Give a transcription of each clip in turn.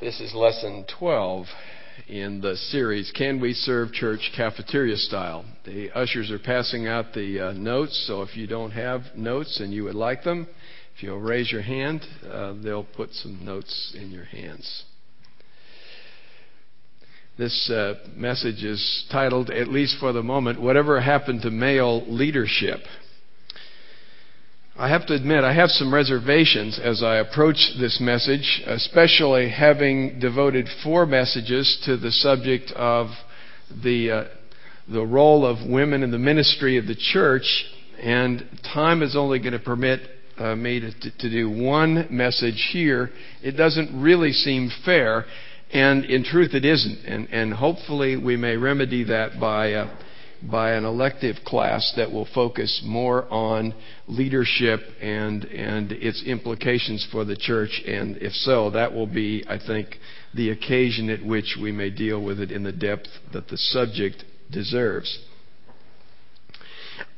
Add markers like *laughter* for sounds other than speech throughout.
This is lesson 12 in the series, Can We Serve Church Cafeteria Style? The ushers are passing out the uh, notes, so if you don't have notes and you would like them, if you'll raise your hand, uh, they'll put some notes in your hands. This uh, message is titled, at least for the moment, Whatever Happened to Male Leadership. I have to admit, I have some reservations as I approach this message, especially having devoted four messages to the subject of the, uh, the role of women in the ministry of the church, and time is only going to permit uh, me to, to, do one message here. It doesn't really seem fair, and in truth, it isn't. And, and hopefully, we may remedy that by. Uh, by an elective class that will focus more on leadership and, and its implications for the church. And if so, that will be, I think, the occasion at which we may deal with it in the depth that the subject deserves.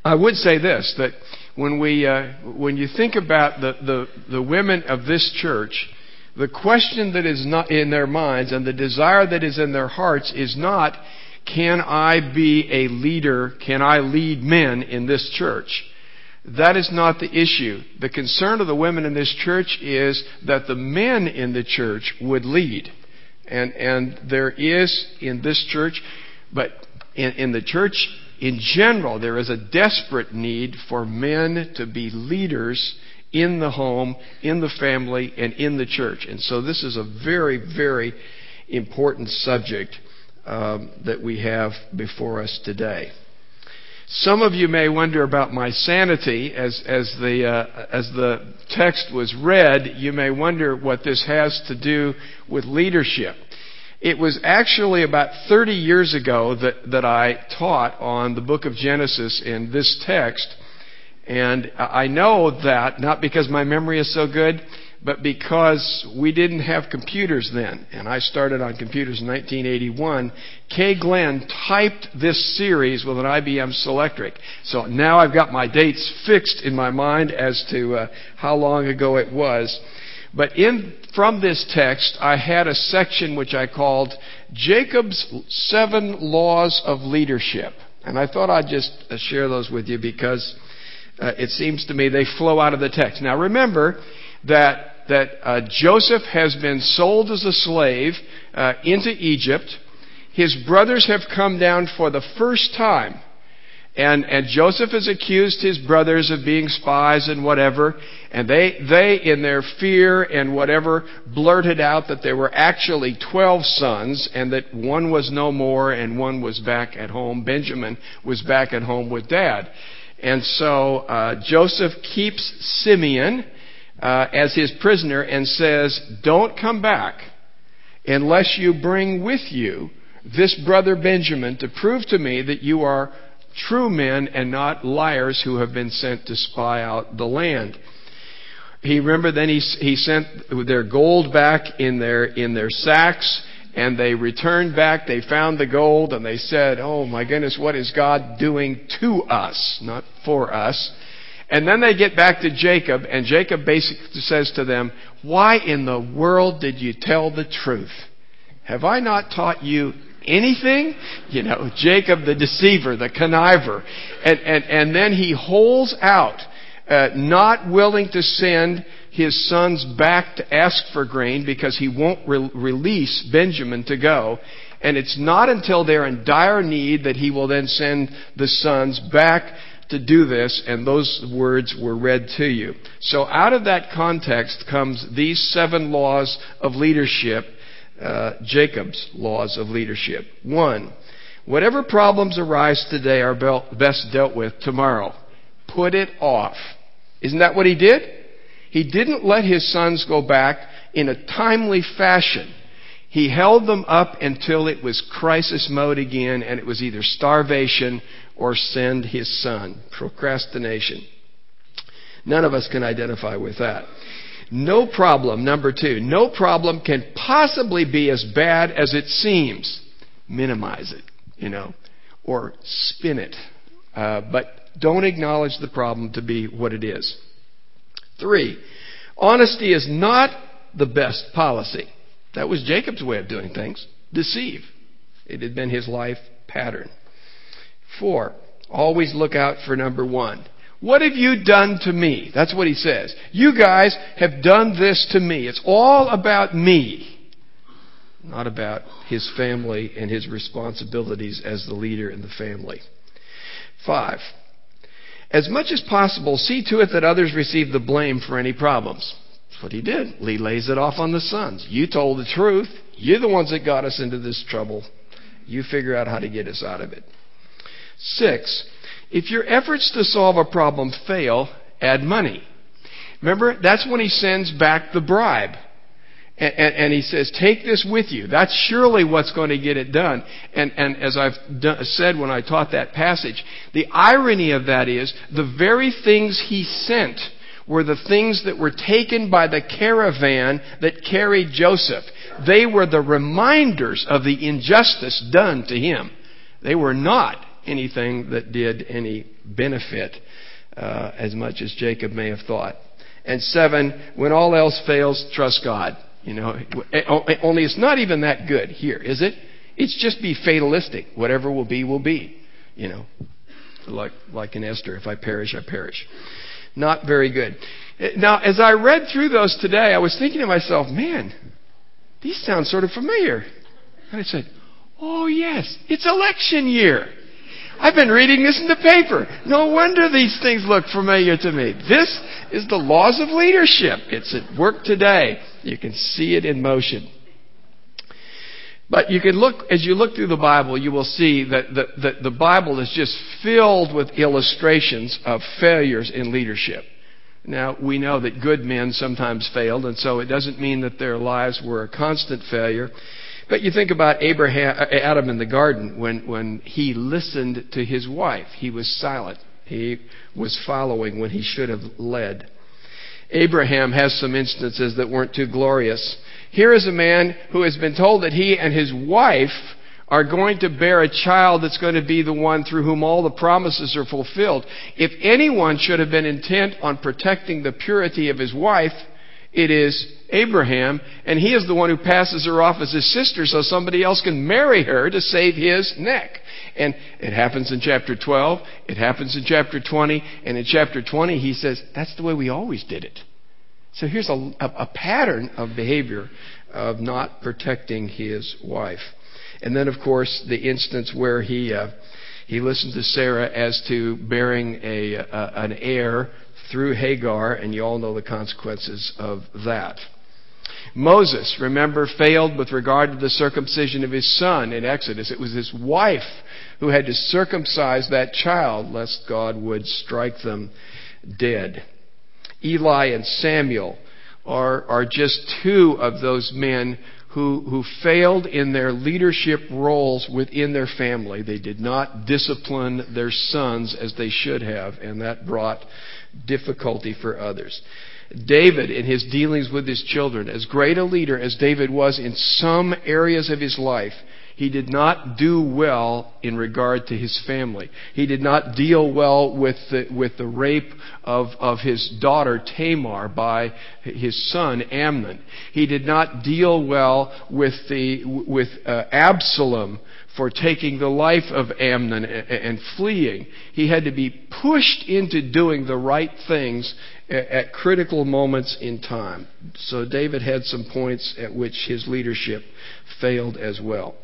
I would say this that when, we, uh, when you think about the, the, the women of this church, the question that is not in their minds and the desire that is in their hearts is not can I be a leader? Can I lead men in this church? That is not the issue. The concern of the women in this church is that the men in the church would lead. And, and there is in this church, but in, in the church in general, there is a desperate need for men to be leaders in the home, in the family, and in the church. And so this is a very, very important subject um, that we have before us today. Some of you may wonder about my sanity as, as, the, uh, as the text was read. You may wonder what this has to do with leadership. It was actually about 30 years ago that, that I taught on the book of Genesis in this text. And I know that, not because my memory is so good, but because we didn't have computers then, and I started on computers in 1981, Kay Glenn typed this series with an IBM Selectric. So now I've got my dates fixed in my mind as to uh, how long ago it was. But in, from this text, I had a section which I called Jacob's Seven Laws of Leadership. And I thought I'd just uh, share those with you because uh, it seems to me they flow out of the text. Now remember that that uh, Joseph has been sold as a slave uh, into Egypt. His brothers have come down for the first time. And, and Joseph has accused his brothers of being spies and whatever. And they, they, in their fear and whatever, blurted out that there were actually 12 sons and that one was no more and one was back at home. Benjamin was back at home with dad. And so uh, Joseph keeps Simeon uh, as his prisoner and says, Don't come back unless you bring with you this brother Benjamin to prove to me that you are true men and not liars who have been sent to spy out the land. He remember then he, he sent their gold back in their in their sacks and they returned back. They found the gold and they said, "Oh my goodness, what is God doing to us, not for us?" And then they get back to Jacob, and Jacob basically says to them, Why in the world did you tell the truth? Have I not taught you anything? *laughs* You know, Jacob the deceiver, the conniver. And, and, and then he holds out, uh, not willing to send his sons back to ask for grain because he won't re- release Benjamin to go. And it's not until they're in dire need that he will then send the sons back to do this, and those words were read to you. So out of that context comes these seven laws of leadership, uh, Jacob's laws of leadership. One, whatever problems arise today are best dealt with tomorrow. Put it off. Isn't that what he did? He didn't let his sons go back in a timely fashion. He held them up until it was crisis mode again, and it was either starvation or send his son. Procrastination. None of us can identify with that. No problem, number two, no problem can possibly be as bad as it seems. Minimize it, you know, or spin it. Uh, but don't acknowledge the problem to be what it is. Three, honesty is not the best policy. That was Jacob's way of doing things deceive. It had been his life pattern. Four, always look out for number one. What have you done to me? That's what he says. You guys have done this to me. It's all about me, not about his family and his responsibilities as the leader in the family. Five, as much as possible, see to it that others receive the blame for any problems. That's what he did. He lays it off on the sons. You told the truth. You're the ones that got us into this trouble. You figure out how to get us out of it. Six, if your efforts to solve a problem fail, add money. Remember, that's when he sends back the bribe. And, and, and, he says, take this with you. That's surely what's going to get it done. And, and as I've said when I taught that passage, the irony of that is the very things he sent were the things that were taken by the caravan that carried Joseph. They were the reminders of the injustice done to him. They were not anything that did any benefit uh, as much as Jacob may have thought. And seven, when all else fails, trust God. You know, only it's not even that good here, is it? It's just be fatalistic. Whatever will be, will be. You know, like like in Esther, if I perish, I perish. Not very good. Now, as I read through those today, I was thinking to myself, man, these sound sort of familiar. And I said, oh yes, it's election year. I've been reading this in the paper. No wonder these things look familiar to me. This is the laws of leadership. It's at work today. You can see it in motion. But you can look, as you look through the Bible, you will see that the, the Bible is just filled with illustrations of failures in leadership. Now, we know that good men sometimes failed, and so it doesn't mean that their lives were a constant failure. But you think about Abraham, uh, Adam in the garden when, when he listened to his wife. He was silent. He was following when he should have led. Abraham has some instances that weren't too glorious. Here is a man who has been told that he and his wife are going to bear a child that's going to be the one through whom all the promises are fulfilled. If anyone should have been intent on protecting the purity of his wife, it is Abraham, and he is the one who passes her off as his sister so somebody else can marry her to save his neck. And it happens in chapter 12, it happens in chapter 20, and in chapter 20 he says, that's the way we always did it. So here's a, a, a pattern of behavior of not protecting his wife. And then, of course, the instance where he, uh, he listened to Sarah as to bearing a, uh, an heir through Hagar, and you all know the consequences of that. Moses, remember, failed with regard to the circumcision of his son in Exodus. It was his wife who had to circumcise that child lest God would strike them dead. Eli and Samuel are, are just two of those men who, who failed in their leadership roles within their family. They did not discipline their sons as they should have, and that brought difficulty for others. David, in his dealings with his children, as great a leader as David was in some areas of his life, he did not do well in regard to his family. He did not deal well with the, with the rape of, of his daughter Tamar by his son Amnon. He did not deal well with, the, with uh, Absalom for taking the life of Amnon and fleeing. He had to be pushed into doing the right things at critical moments in time. So David had some points at which his leadership failed as well.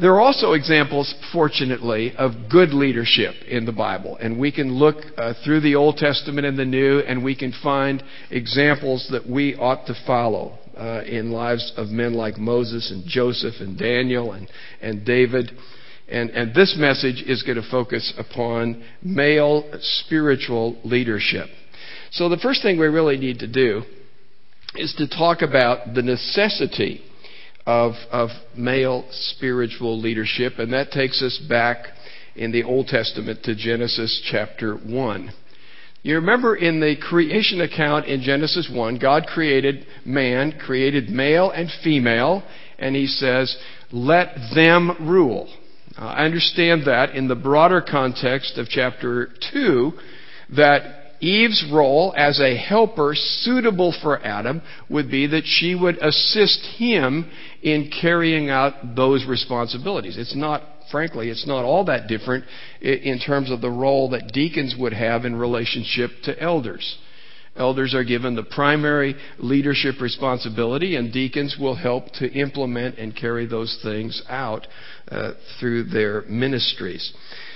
There are also examples, fortunately, of good leadership in the Bible. And we can look uh, through the Old Testament and the New, and we can find examples that we ought to follow uh, in lives of men like Moses and Joseph and Daniel and, and David. And, and this message is going to focus upon male spiritual leadership. So the first thing we really need to do is to talk about the necessity of, of male spiritual leadership, and that takes us back in the Old Testament to Genesis chapter 1. You remember in the creation account in Genesis 1, God created man, created male and female, and he says, let them rule. I understand that in the broader context of chapter 2, that Eve's role as a helper suitable for Adam would be that she would assist him in carrying out those responsibilities. It's not, frankly, it's not all that different in terms of the role that deacons would have in relationship to elders. Elders are given the primary leadership responsibility, and deacons will help to implement and carry those things out uh, through their ministries.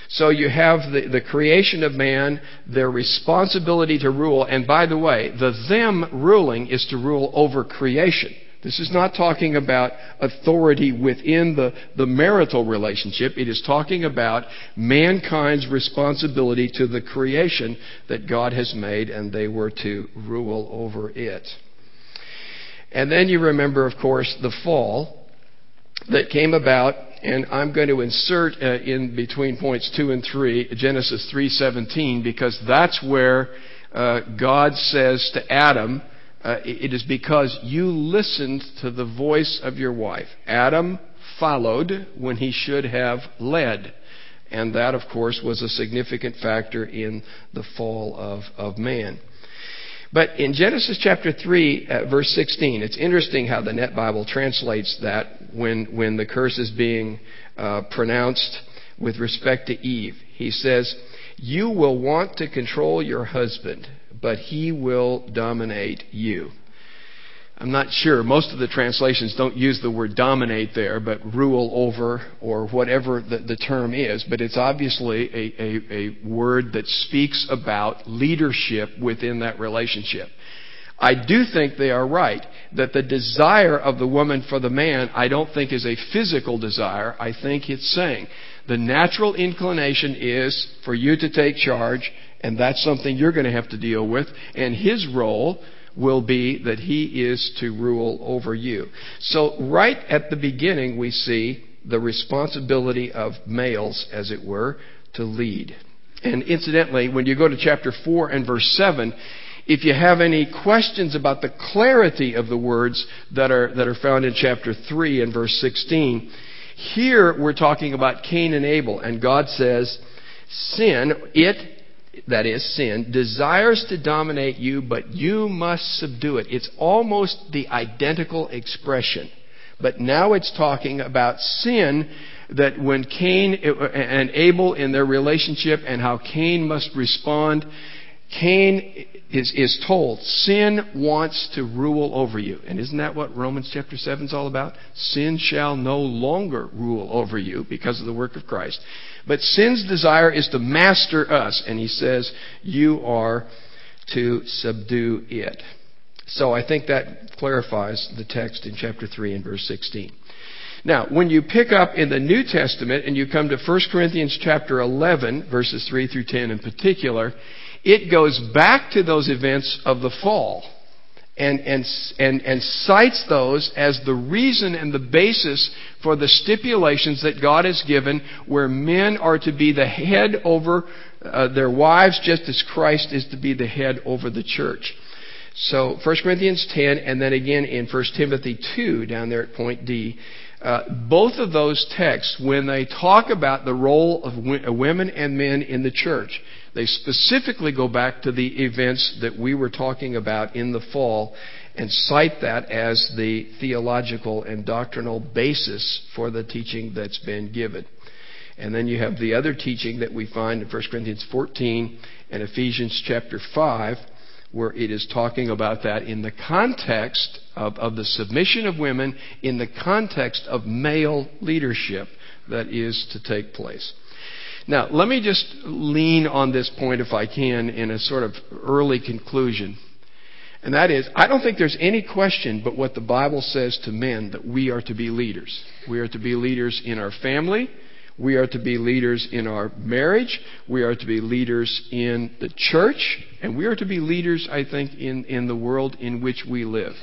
So you have the, the creation of man, their responsibility to rule, and by the way, the them ruling is to rule over creation. This is not talking about authority within the, the marital relationship. It is talking about mankind's responsibility to the creation that God has made, and they were to rule over it. And then you remember, of course, the fall that came about and I'm going to insert uh, in between points 2 and 3 Genesis 3:17 because that's where uh, God says to Adam, uh, it is because you listened to the voice of your wife. Adam followed when he should have led. And that, of course, was a significant factor in the fall of, of man. But in Genesis chapter 3, uh, verse 16, it's interesting how the Net Bible translates that when, when the curse is being uh, pronounced with respect to Eve. He says, You will want to control your husband, but he will dominate you. I'm not sure. Most of the translations don't use the word dominate there, but rule over or whatever the, the term is. But it's obviously a, a, a word that speaks about leadership within that relationship. I do think they are right that the desire of the woman for the man, I don't think is a physical desire. I think it's saying the natural inclination is for you to take charge, and that's something you're going to have to deal with. And his role will be that he is to rule over you. So, right at the beginning, we see the responsibility of males, as it were, to lead. And incidentally, when you go to chapter 4 and verse 7, if you have any questions about the clarity of the words that are, that are found in chapter 3 and verse 16, here we're talking about Cain and Abel, and God says, Sin, it that is sin, desires to dominate you, but you must subdue it. It's almost the identical expression. But now it's talking about sin that when Cain and Abel in their relationship and how Cain must respond, Cain is, is told, sin wants to rule over you. And isn't that what Romans chapter 7 is all about? Sin shall no longer rule over you because of the work of Christ. But sin's desire is to master us, and he says, You are to subdue it. So I think that clarifies the text in chapter 3 and verse 16. Now, when you pick up in the New Testament and you come to 1 Corinthians chapter 11, verses 3 through 10 in particular, it goes back to those events of the fall and, and, and, and cites those as the reason and the basis for the stipulations that God has given where men are to be the head over uh, their wives just as Christ is to be the head over the church. So 1 Corinthians 10 and then again in 1 Timothy 2 down there at point D. Uh, both of those texts, when they talk about the role of women and men in the church, they specifically go back to the events that we were talking about in the fall and cite that as the theological and doctrinal basis for the teaching that's been given. And then you have the other teaching that we find in 1 Corinthians 14 and Ephesians chapter 5, where it is talking about that in the context of, of the submission of women, in the context of male leadership that is to take place. Now, let me just lean on this point, if I can, in a sort of early conclusion. And that is, I don't think there's any question but what the Bible says to men that we are to be leaders. We are to be leaders in our family. We are to be leaders in our marriage. We are to be leaders in the church. And we are to be leaders, I think, in, in the world in which we live.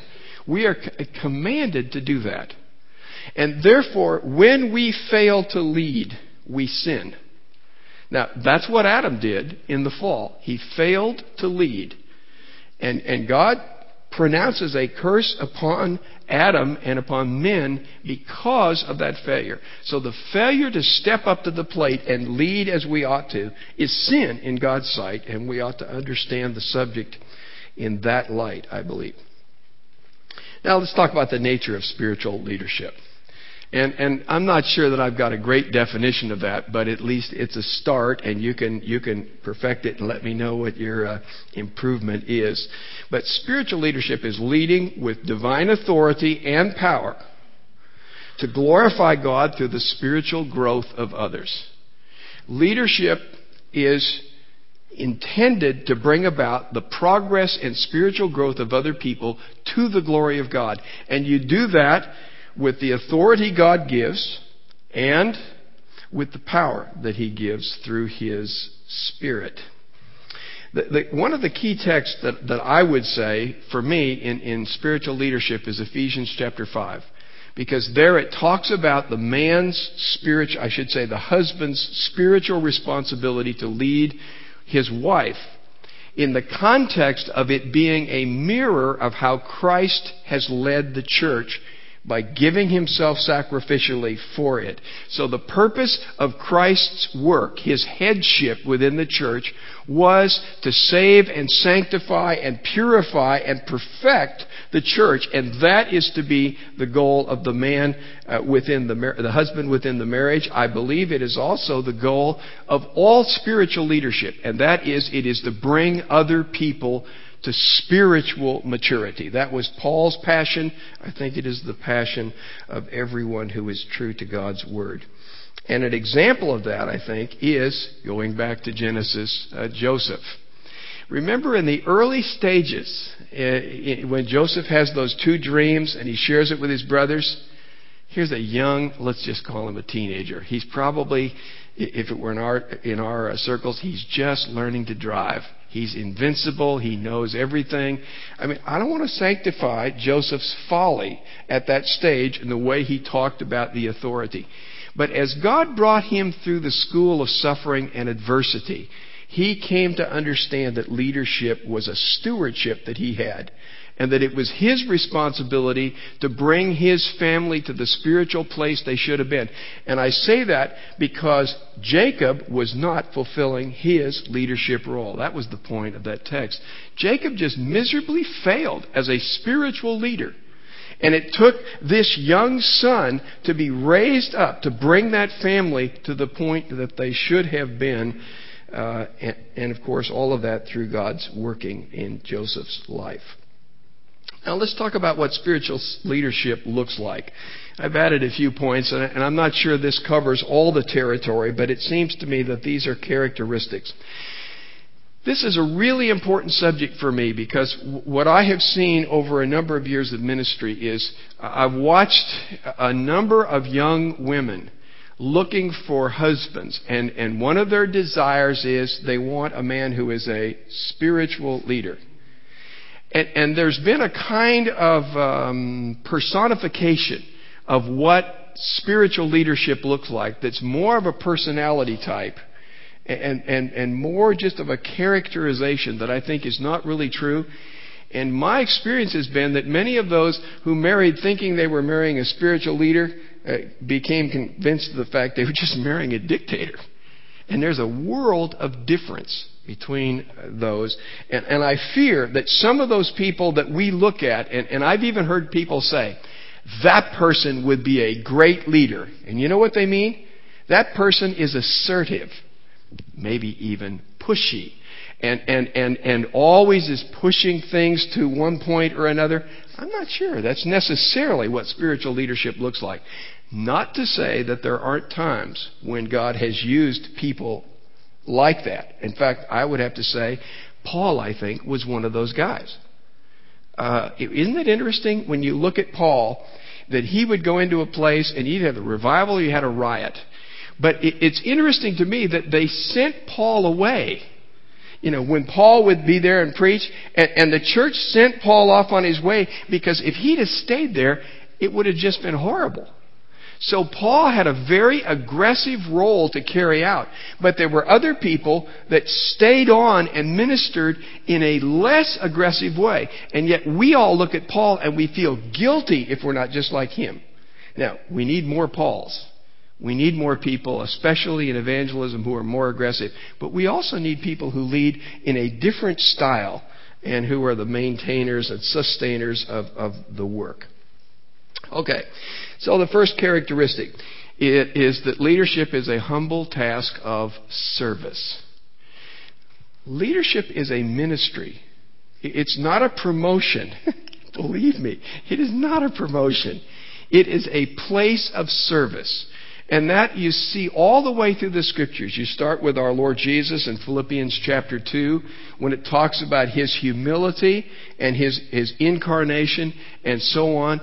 We are c- commanded to do that. And therefore, when we fail to lead, we sin. Now, that's what Adam did in the fall. He failed to lead. And, and God pronounces a curse upon Adam and upon men because of that failure. So the failure to step up to the plate and lead as we ought to is sin in God's sight, and we ought to understand the subject in that light, I believe. Now let's talk about the nature of spiritual leadership. And, and I'm not sure that I've got a great definition of that, but at least it's a start, and you can you can perfect it and let me know what your uh, improvement is. But spiritual leadership is leading with divine authority and power to glorify God through the spiritual growth of others. Leadership is intended to bring about the progress and spiritual growth of other people to the glory of God. And you do that with the authority God gives and with the power that He gives through His Spirit. The, the, one of the key texts that, that I would say for me in, in spiritual leadership is Ephesians chapter 5. Because there it talks about the man's spiritual, I should say the husband's spiritual responsibility to lead his wife in the context of it being a mirror of how Christ has led the church by giving himself sacrificially for it. So the purpose of Christ's work, his headship within the church, was to save and sanctify and purify and perfect the church. And that is to be the goal of the man uh, within the, mar- the husband within the marriage. I believe it is also the goal of all spiritual leadership. And that is, it is to bring other people to spiritual maturity. That was Paul's passion. I think it is the passion of everyone who is true to God's Word. And an example of that, I think, is, going back to Genesis, uh, Joseph. Remember in the early stages, uh, when Joseph has those two dreams and he shares it with his brothers, here's a young, let's just call him a teenager. He's probably, if it were in our, in our uh, circles, he's just learning to drive. He's invincible. He knows everything. I mean, I don't want to sanctify Joseph's folly at that stage in the way he talked about the authority. But as God brought him through the school of suffering and adversity, he came to understand that leadership was a stewardship that he had and that it was his responsibility to bring his family to the spiritual place they should have been. And I say that because Jacob was not fulfilling his leadership role. That was the point of that text. Jacob just miserably failed as a spiritual leader. And it took this young son to be raised up to bring that family to the point that they should have been. Uh, and, and of course, all of that through God's working in Joseph's life. Now let's talk about what spiritual leadership looks like. I've added a few points, and I'm not sure this covers all the territory, but it seems to me that these are characteristics. This is a really important subject for me because what I have seen over a number of years of ministry is I've watched a number of young women looking for husbands, and, and one of their desires is they want a man who is a spiritual leader. And, and there's been a kind of um, personification of what spiritual leadership looks like that's more of a personality type and, and, and more just of a characterization that I think is not really true. And my experience has been that many of those who married thinking they were marrying a spiritual leader Uh, became convinced of the fact they were just marrying a dictator. And there's a world of difference between uh, those. And, and, I fear that some of those people that we look at, and, and I've even heard people say, that person would be a great leader. And you know what they mean? That person is assertive, maybe even pushy, and, and, and, and always is pushing things to one point or another. I'm not sure that's necessarily what spiritual leadership looks like. Not to say that there aren't times when God has used people like that. In fact, I would have to say, Paul, I think, was one of those guys. Uh, isn't it interesting when you look at Paul that he would go into a place and either have a revival or you had a riot? But it, it's interesting to me that they sent Paul away. You know, when Paul would be there and preach, and, and the church sent Paul off on his way because if he'd have stayed there, it would have just been horrible. So Paul had a very aggressive role to carry out. But there were other people that stayed on and ministered in a less aggressive way. And yet we all look at Paul and we feel guilty if we're not just like him. Now, we need more Pauls. We need more people, especially in evangelism, who are more aggressive. But we also need people who lead in a different style and who are the maintainers and sustainers of, of the work. Okay, so the first characteristic it is that leadership is a humble task of service. Leadership is a ministry. It's not a promotion. *laughs* Believe me, it is not a promotion. It is a place of service. And that you see all the way through the scriptures. You start with our Lord Jesus in Philippians chapter 2 when it talks about his humility and his, his incarnation and so on.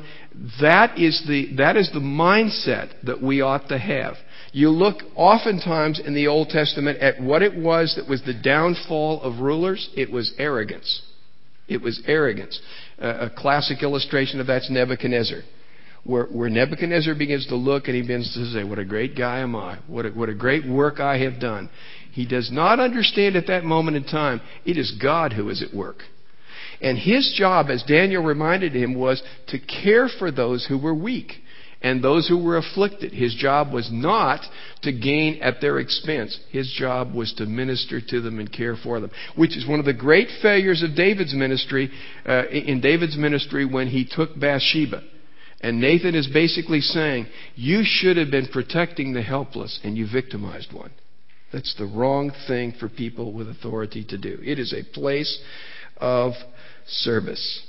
That is, the, that is the mindset that we ought to have. You look oftentimes in the Old Testament at what it was that was the downfall of rulers. It was arrogance. It was arrogance. Uh, a classic illustration of that's Nebuchadnezzar where, where Nebuchadnezzar begins to look and he begins to say, What a great guy am I. What a, what a great work I have done. He does not understand at that moment in time, it is God who is at work. And his job, as Daniel reminded him, was to care for those who were weak and those who were afflicted. His job was not to gain at their expense. His job was to minister to them and care for them, which is one of the great failures of David's ministry, uh, in David's ministry when he took Bathsheba. And Nathan is basically saying, You should have been protecting the helpless, and you victimized one. That's the wrong thing for people with authority to do. It is a place of service.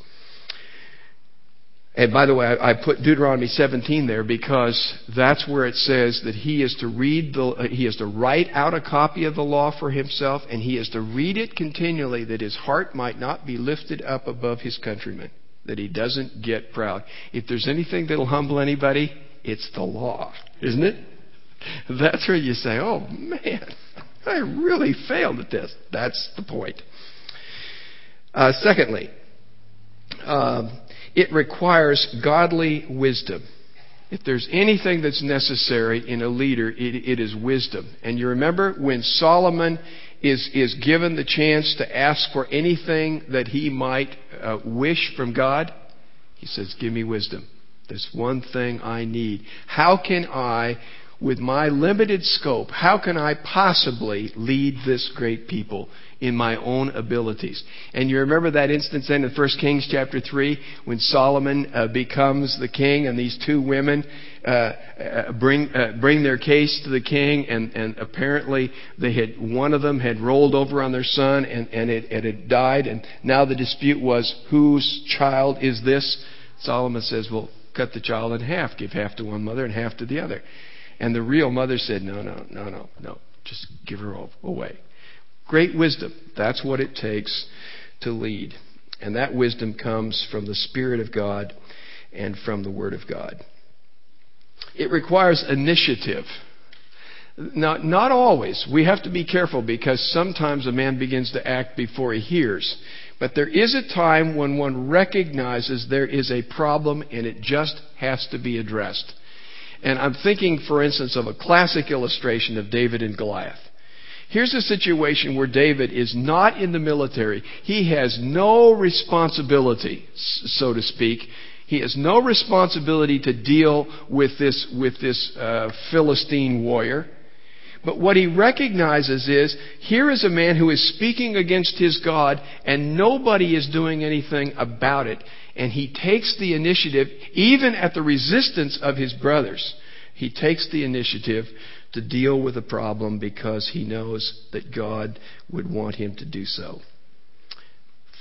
And by the way, I, put Deuteronomy 17 there because that's where it says that he is to read the, uh, he is to write out a copy of the law for himself, and he is to read it continually that his heart might not be lifted up above his countrymen that he doesn't get proud. If there's anything that'll humble anybody, it's the law, isn't it? That's where you say, oh man, I really failed at this. That's the point. Uh, secondly, um, it requires godly wisdom. If there's anything that's necessary in a leader, it, it is wisdom. And you remember when Solomon is, is given the chance to ask for anything that he might uh, wish from God, he says, Give me wisdom. There's one thing I need. How can I, with my limited scope, how can I possibly lead this great people in my own abilities? And you remember that instance then in 1 Kings chapter 3 when Solomon uh, becomes the king and these two women uh, uh, bring uh, bring their case to the king, and, and apparently they had one of them had rolled over on their son, and and it, it had died, and now the dispute was whose child is this? Solomon says, "Well, cut the child in half, give half to one mother and half to the other." And the real mother said, "No, no, no, no, no, just give her away." Great wisdom. That's what it takes to lead. And that wisdom comes from the Spirit of God and from the Word of God. It requires initiative. Now, not always. We have to be careful because sometimes a man begins to act before he hears. But there is a time when one recognizes there is a problem and it just has to be addressed. And I'm thinking, for instance, of a classic illustration of David and Goliath. Here's a situation where David is not in the military. He has no responsibility, so to speak, he has no responsibility to deal with this, with this uh, Philistine warrior. But what he recognizes is here is a man who is speaking against his God, and nobody is doing anything about it. And he takes the initiative, even at the resistance of his brothers. He takes the initiative to deal with the problem because he knows that God would want him to do so.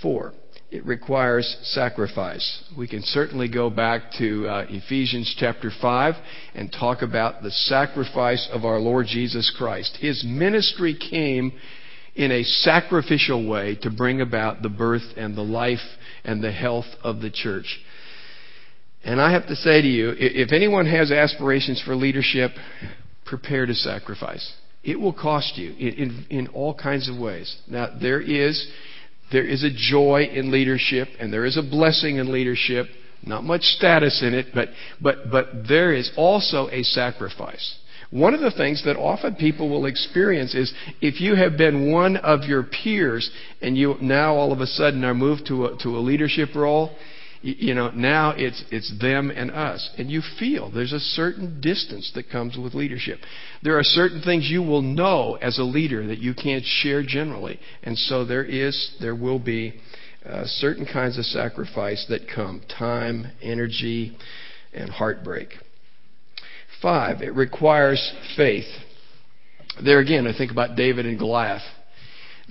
Four, it requires sacrifice. We can certainly go back to uh, Ephesians chapter 5 and talk about the sacrifice of our Lord Jesus Christ. His ministry came in a sacrificial way to bring about the birth and the life and the health of the church. And I have to say to you, if anyone has aspirations for leadership, prepare to sacrifice. It will cost you in, in, in all kinds of ways. Now, there is there is a joy in leadership and there is a blessing in leadership. Not much status in it, but, but, but there is also a sacrifice. One of the things that often people will experience is if you have been one of your peers and you now all of a sudden are moved to a, to a leadership role, you know, now it's, it's them and us. And you feel there's a certain distance that comes with leadership. There are certain things you will know as a leader that you can't share generally. And so there is, there will be uh, certain kinds of sacrifice that come time, energy, and heartbreak. Five, it requires faith. There again, I think about David and Goliath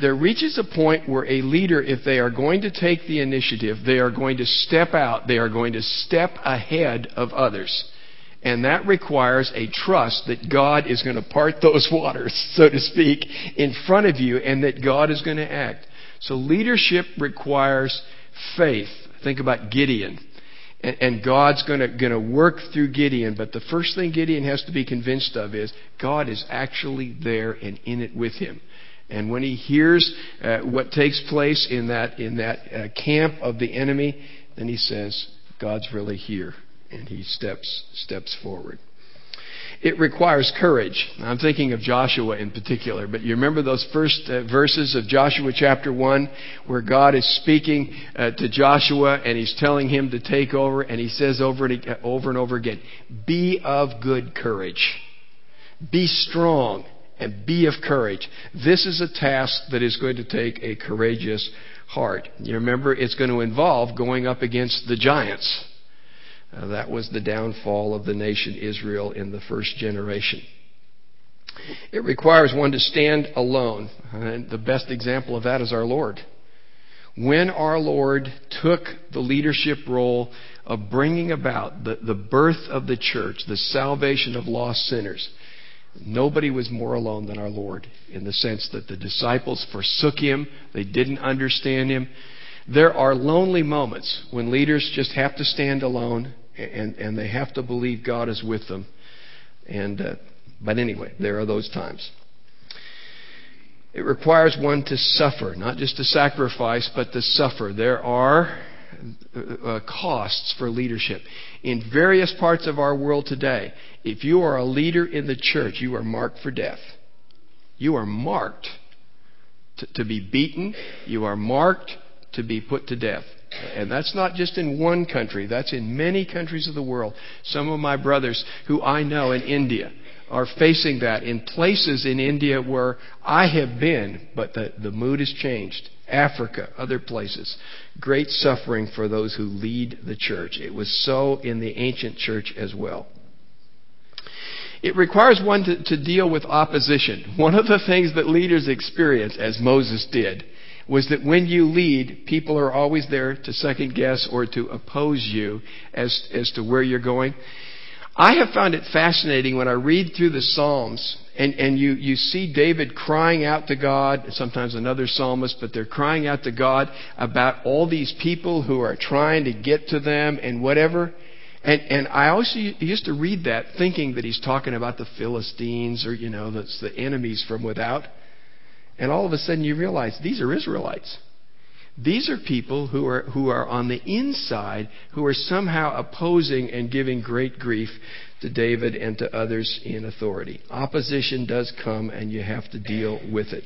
there reaches a point where a leader, if they are going to take the initiative, they are going to step out, they are going to step ahead of others. And that requires a trust that God is going to part *laughs* those waters, so to speak, in front of you and that God is going to act. So leadership requires faith. Think about Gideon. And, and God's going to, work through Gideon. But the first thing Gideon has to be convinced of is God is actually there and in it with him. And when he hears uh, what takes place in that, in that uh, camp of the enemy, then he says, God's really here. And he steps, steps forward. It requires courage. I'm thinking of Joshua in particular, but you remember those first uh, verses of Joshua chapter 1 where God is speaking uh, to Joshua and he's telling him to take over and he says over and, over and over again, be of good courage. Be strong and be of courage. This is a task that is going to take a courageous heart. You remember, it's going to involve going up against the giants. Uh, that was the downfall of the nation Israel in the first generation. It requires one to stand alone. And the best example of that is our Lord. When our Lord took the leadership role of bringing about the, the birth of the church, the salvation of lost sinners, Nobody was more alone than our Lord in the sense that the disciples forsook him, they didn't understand him. There are lonely moments when leaders just have to stand alone and, and they have to believe God is with them. And, uh, but anyway, there are those times. It requires one to suffer, not just to sacrifice, but to suffer. There are uh, costs for leadership. In various parts of our world today, if you are a leader in the church, you are marked for death. You are marked to, to be beaten. You are marked to be put to death. And that's not just in one country, that's in many countries of the world. Some of my brothers who I know in India are facing that in places in India where I have been, but the, the mood has changed. Africa, other places. Great suffering for those who lead the church. It was so in the ancient church as well. It requires one to, to deal with opposition. One of the things that leaders experience, as Moses did, was that when you lead, people are always there to second guess or to oppose you as, as to where you're going. I have found it fascinating when I read through the Psalms and, and you, you see David crying out to God, sometimes another psalmist, but they're crying out to God about all these people who are trying to get to them and whatever. And, and I also used to read that thinking that he's talking about the Philistines or, you know, that's the enemies from without. And all of a sudden you realize these are Israelites. These are people who are, who are on the inside who are somehow opposing and giving great grief to David and to others in authority. Opposition does come and you have to deal with it.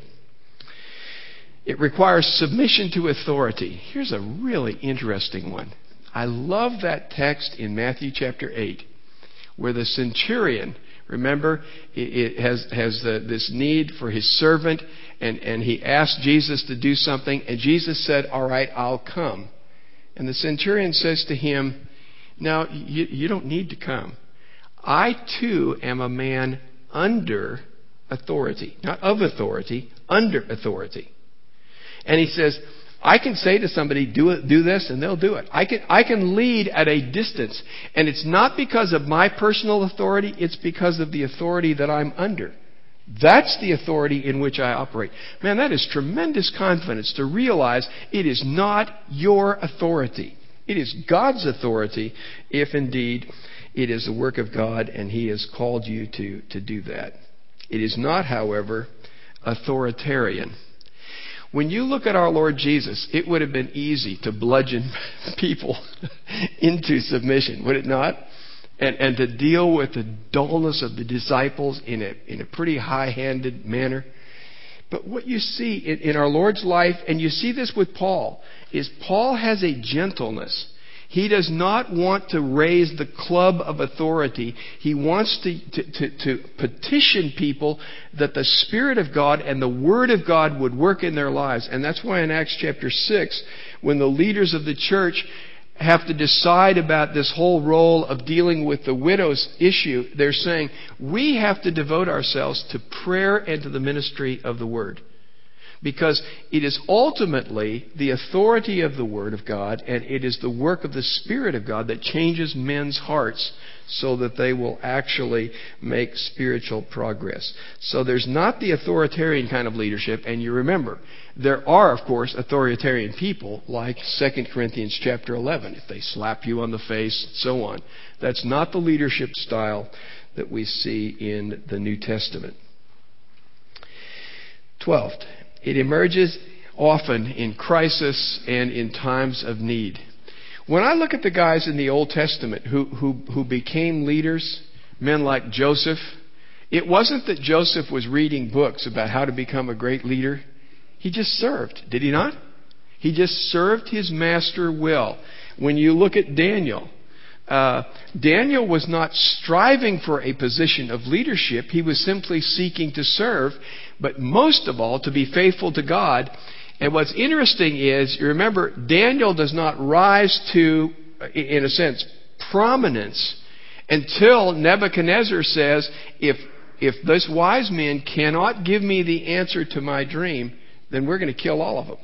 It requires submission to authority. Here's a really interesting one. I love that text in Matthew chapter 8 where the centurion, remember, it has, has uh, this need for his servant and, and he asked Jesus to do something and Jesus said, all right, I'll come. And the centurion says to him, now you, you don't need to come. I too am a man under authority. Not of authority, under authority. And he says, I can say to somebody, do, it, do this, and they'll do it. I can, I can lead at a distance. And it's not because of my personal authority, it's because of the authority that I'm under. That's the authority in which I operate. Man, that is tremendous confidence to realize it is not your authority. It is God's authority if indeed it is the work of God, and He has called you to, to do that. It is not, however, authoritarian. When you look at our Lord Jesus, it would have been easy to bludgeon *laughs* people *laughs* into submission, would it not? And, and to deal with the dullness of the disciples in a, in a pretty high handed manner. But what you see in, in our Lord's life, and you see this with Paul, is Paul has a gentleness he does not want to raise the club of authority. He wants to, to, to, to, petition people that the Spirit of God and the Word of God would work in their lives. And that's why in Acts chapter 6, when the leaders of the church have to decide about this whole role of dealing with the widow's issue, they're saying, we have to devote ourselves to prayer and to the ministry of the Word because it is ultimately the authority of the Word of God and it is the work of the Spirit of God that changes men's hearts so that they will actually make spiritual progress. So there's not the authoritarian kind of leadership, and you remember, there are, of course, authoritarian people like 2 Corinthians chapter 11, if they slap you on the face, and so on. That's not the leadership style that we see in the New Testament. Twelfth, it emerges often in crisis and in times of need. When I look at the guys in the Old Testament who, who, who became leaders, men like Joseph, it wasn't that Joseph was reading books about how to become a great leader. He just served, did he not? He just served his master well. When you look at Daniel, uh, Daniel was not striving for a position of leadership. He was simply seeking to serve but most of all, to be faithful to God. And what's interesting is, you remember, Daniel does not rise to, in a sense, prominence until Nebuchadnezzar says, if, if this wise men cannot give me the answer to my dream, then we're going to kill all of them.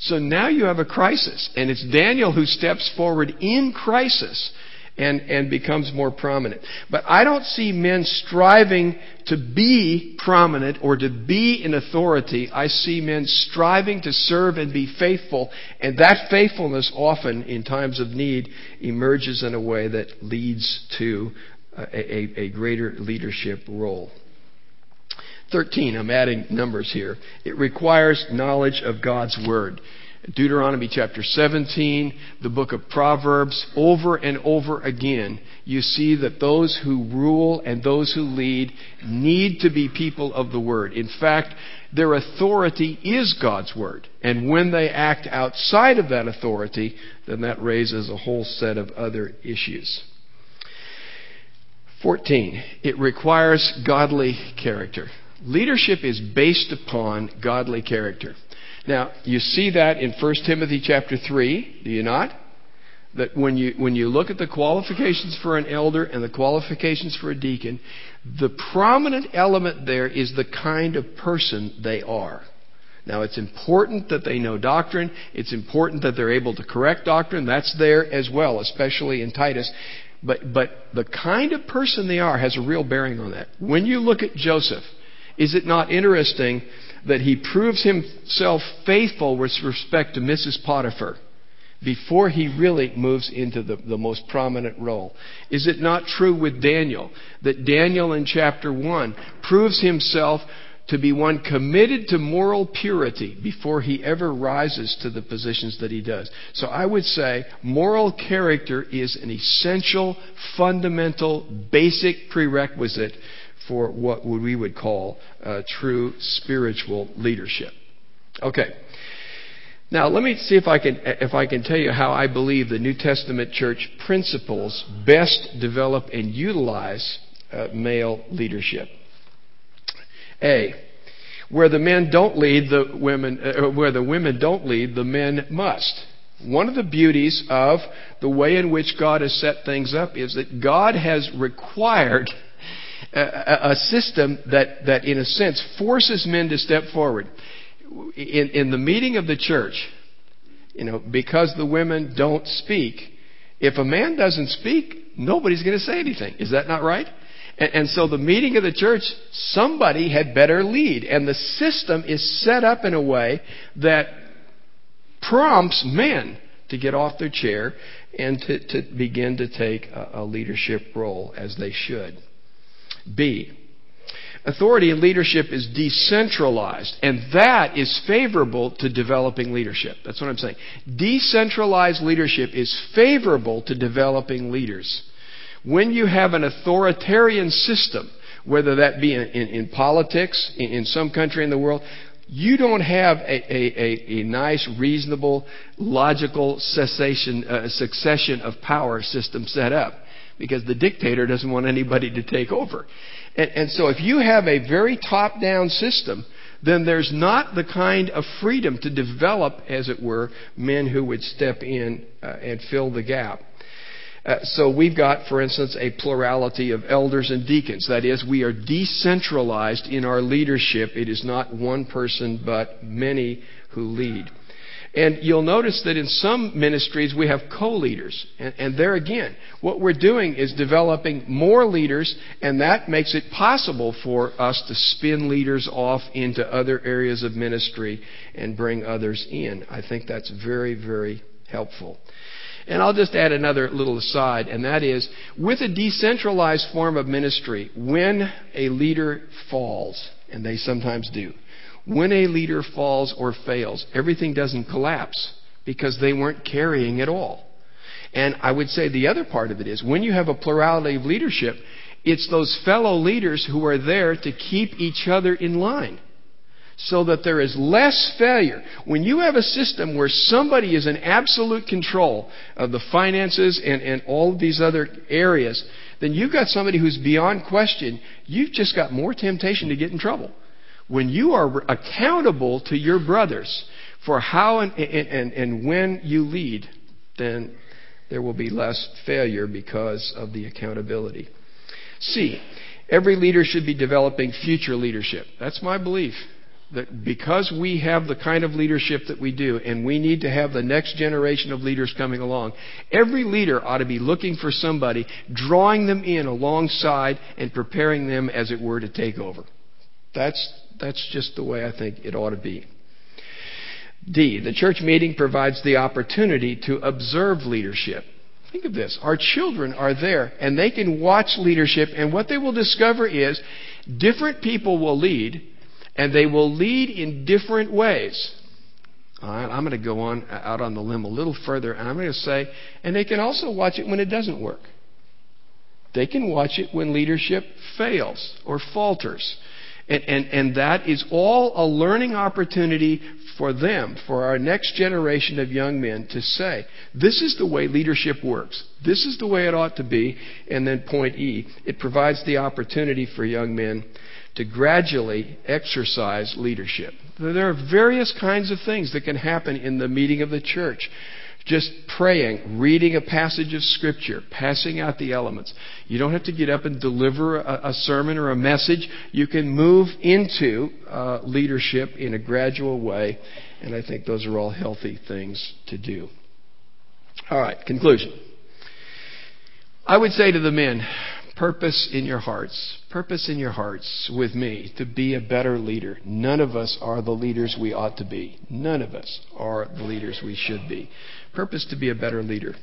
So now you have a crisis, and it's Daniel who steps forward in crisis and, and becomes more prominent. But I don't see men striving to be prominent or to be in authority. I see men striving to serve and be faithful, and that faithfulness often, in times of need, emerges in a way that leads to a, a, a greater leadership role. 13, I'm adding numbers here. It requires knowledge of God's Word. Deuteronomy chapter 17, the book of Proverbs, over and over again, you see that those who rule and those who lead need to be people of the Word. In fact, their authority is God's Word. And when they act outside of that authority, then that raises a whole set of other issues. 14. It requires godly character. Leadership is based upon godly character. Now, you see that in 1 Timothy chapter 3, do you not? That when you, when you look at the qualifications for an elder and the qualifications for a deacon, the prominent element there is the kind of person they are. Now, it's important that they know doctrine. It's important that they're able to correct doctrine. That's there as well, especially in Titus. But, but the kind of person they are has a real bearing on that. When you look at Joseph, is it not interesting that he proves himself faithful with respect to Mrs. Potiphar before he really moves into the, the most prominent role. Is it not true with Daniel that Daniel in chapter 1 proves himself to be one committed to moral purity before he ever rises to the positions that he does. So I would say moral character is an essential, fundamental, basic prerequisite for what we would call uh, true spiritual leadership. Okay. Now, let me see if I can if I can tell you how I believe the New Testament church principles best develop and utilize uh, male leadership. A, where the men don't lead, the women uh, where the women don't lead, the men must. One of the beauties of the way in which God has set things up is that God has required a, system that, that, in a sense, forces men to step forward. In, in the meeting of the church, you know, because the women don't speak, if a man doesn't speak, nobody's going to say anything. Is that not right? And, and, so the meeting of the church, somebody had better lead. And the system is set up in a way that prompts men to get off their chair and to, to begin to take a, a leadership role as they should. B. authority and leadership is decentralized, and that is favorable to developing leadership. That's what I'm saying. Decentralized leadership is favorable to developing leaders. When you have an authoritarian system, whether that be in, in, in politics, in, in, some country in the world, you don't have a, a, a, a nice, reasonable, logical cessation, uh, succession of power system set up because the dictator doesn't want anybody to take over. And, and so if you have a very top down system, then there's not the kind of freedom to develop, as it were, men who would step in uh, and fill the gap. Uh, so we've got, for instance, a plurality of elders and deacons. That is, we are decentralized in our leadership. It is not one person, but many who lead. And you'll notice that in some ministries we have co-leaders. And, and, there again, what we're doing is developing more leaders, and that makes it possible for us to spin leaders off into other areas of ministry and bring others in. I think that's very, very helpful. And I'll just add another little aside, and that is, with a decentralized form of ministry, when a leader falls, and they sometimes do, when a leader falls or fails, everything doesn't collapse because they weren't carrying it all. And I would say the other part of it is when you have a plurality of leadership, it's those fellow leaders who are there to keep each other in line so that there is less failure. When you have a system where somebody is in absolute control of the finances and, and all of these other areas, then you've got somebody who's beyond question. You've just got more temptation to get in trouble when you are accountable to your brothers for how and, and, and, when you lead, then there will be less failure because of the accountability. C, every leader should be developing future leadership. That's my belief. That because we have the kind of leadership that we do, and we need to have the next generation of leaders coming along, every leader ought to be looking for somebody, drawing them in alongside, and preparing them, as it were, to take over. That's that's just the way I think it ought to be. D, the church meeting provides the opportunity to observe leadership. Think of this. Our children are there and they can watch leadership, and what they will discover is different people will lead, and they will lead in different ways. I'm going to go on uh, out on the limb a little further, and I'm going to say, and they can also watch it when it doesn't work. They can watch it when leadership fails or falters. And, and, and that is all a learning opportunity for them, for our next generation of young men to say, this is the way leadership works. This is the way it ought to be. And then point E, it provides the opportunity for young men to gradually exercise leadership. There are various kinds of things that can happen in the meeting of the church just praying, reading a passage of Scripture, passing out the elements. You don't have to get up and deliver a, a sermon or a message. You can move into uh, leadership in a gradual way, and I think those are all healthy things to do. All right, conclusion. I would say to the men, purpose in your hearts, purpose in your hearts with me to be a better leader. None of us are the leaders we ought to be. None of us are the leaders we should be. Purpose to be a better leader.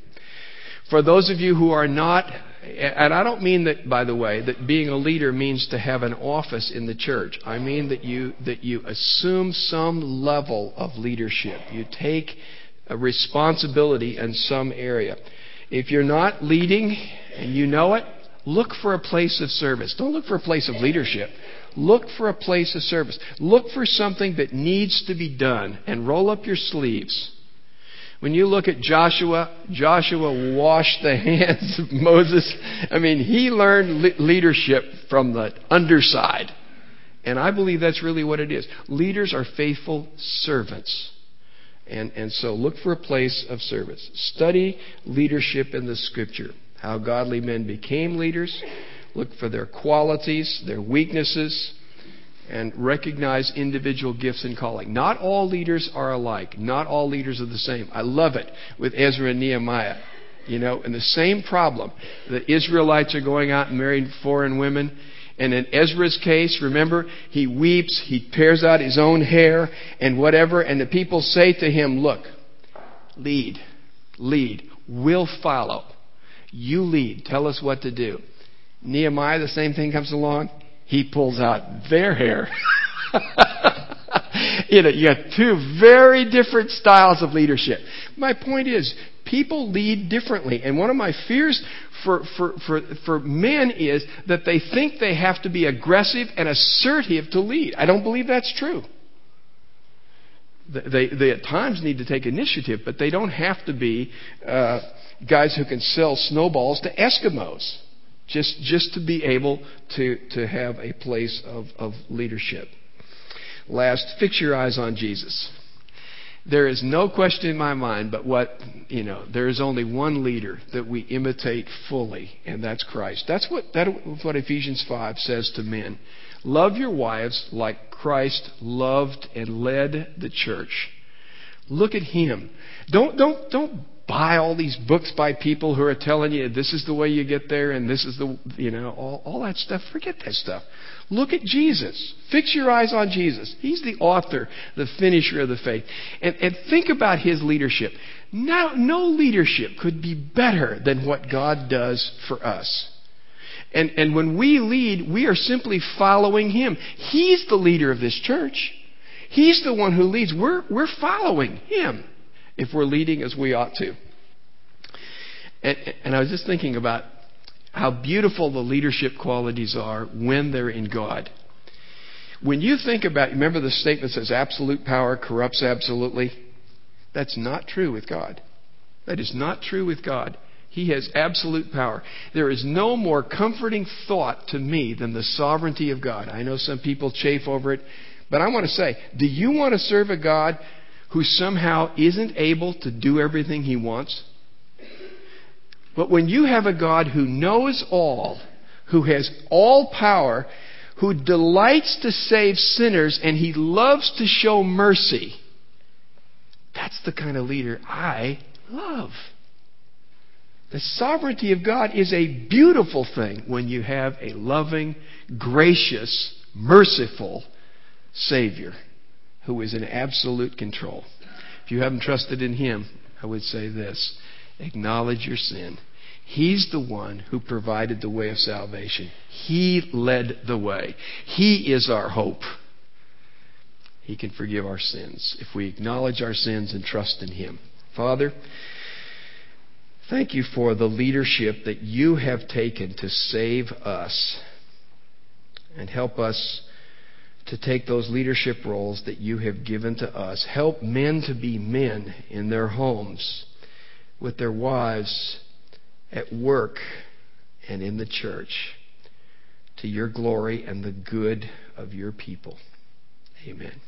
For those of you who are not, and I don't mean that, by the way, that being a leader means to have an office in the church. I mean that you, that you assume some level of leadership. You take a responsibility in some area. If you're not leading and you know it, Look for a place of service. Don't look for a place of leadership. Look for a place of service. Look for something that needs to be done and roll up your sleeves. When you look at Joshua, Joshua washed the *laughs* hands of Moses. I mean, he learned le- leadership from the underside. And I believe that's really what it is. Leaders are faithful servants. And, and so look for a place of service. Study leadership in the scripture how godly men became leaders, look for their qualities, their weaknesses, and recognize individual gifts and calling. Not all leaders are alike. Not all leaders are the same. I love it with Ezra and Nehemiah. You know, and the same problem. The Israelites are going out and marrying foreign women. And in Ezra's case, remember, he weeps, he tears out his own hair and whatever, and the people say to him, Look, lead, lead, we'll follow. You lead. Tell us what to do. Nehemiah, the same thing comes along. He pulls out their hair. *laughs* you know, you got two very different styles of leadership. My point is, people lead differently. And one of my fears for, for, for, for men is that they think they have to be aggressive and assertive to lead. I don't believe that's true. They, they at times need to take initiative, but they don't have to be uh, guys who can sell snowballs to Eskimos just, just to be able to, to have a place of, of leadership. Last, fix your eyes on Jesus. There is no question in my mind but what, you know, there is only one leader that we imitate fully, and that's Christ. That's what, that's what Ephesians 5 says to men. Love your wives like Christ loved and led the church. Look at him. Don't, don't, don't buy all these books by people who are telling you this is the way you get there and this is the, you know, all, all that stuff. Forget that stuff. Look at Jesus. Fix your eyes on Jesus. He's the author, the finisher of the faith. And, and think about his leadership. No, no leadership could be better than what God does for us. And, and when we lead, we are simply following him. He's the leader of this church. He's the one who leads. We're, we're following him if we're leading as we ought to. And, and I was just thinking about how beautiful the leadership qualities are when they're in God. When you think about, remember the statement says absolute power corrupts absolutely? That's not true with God. That is not true with God. He has absolute power. There is no more comforting thought to me than the sovereignty of God. I know some people chafe over it, but I want to say, do you want to serve a God who somehow isn't able to do everything he wants? But when you have a God who knows all, who has all power, who delights to save sinners, and he loves to show mercy, that's the kind of leader I love. The sovereignty of God is a beautiful thing when you have a loving, gracious, merciful Savior who is in absolute control. If you haven't trusted in Him, I would say this acknowledge your sin. He's the one who provided the way of salvation. He led the way. He is our hope. He can forgive our sins if we acknowledge our sins and trust in Him. Father, thank you for the leadership that you have taken to save us and help us to take those leadership roles that you have given to us. Help men to be men in their homes, with their wives, at work, and in the church, to your glory and the good of your people. Amen.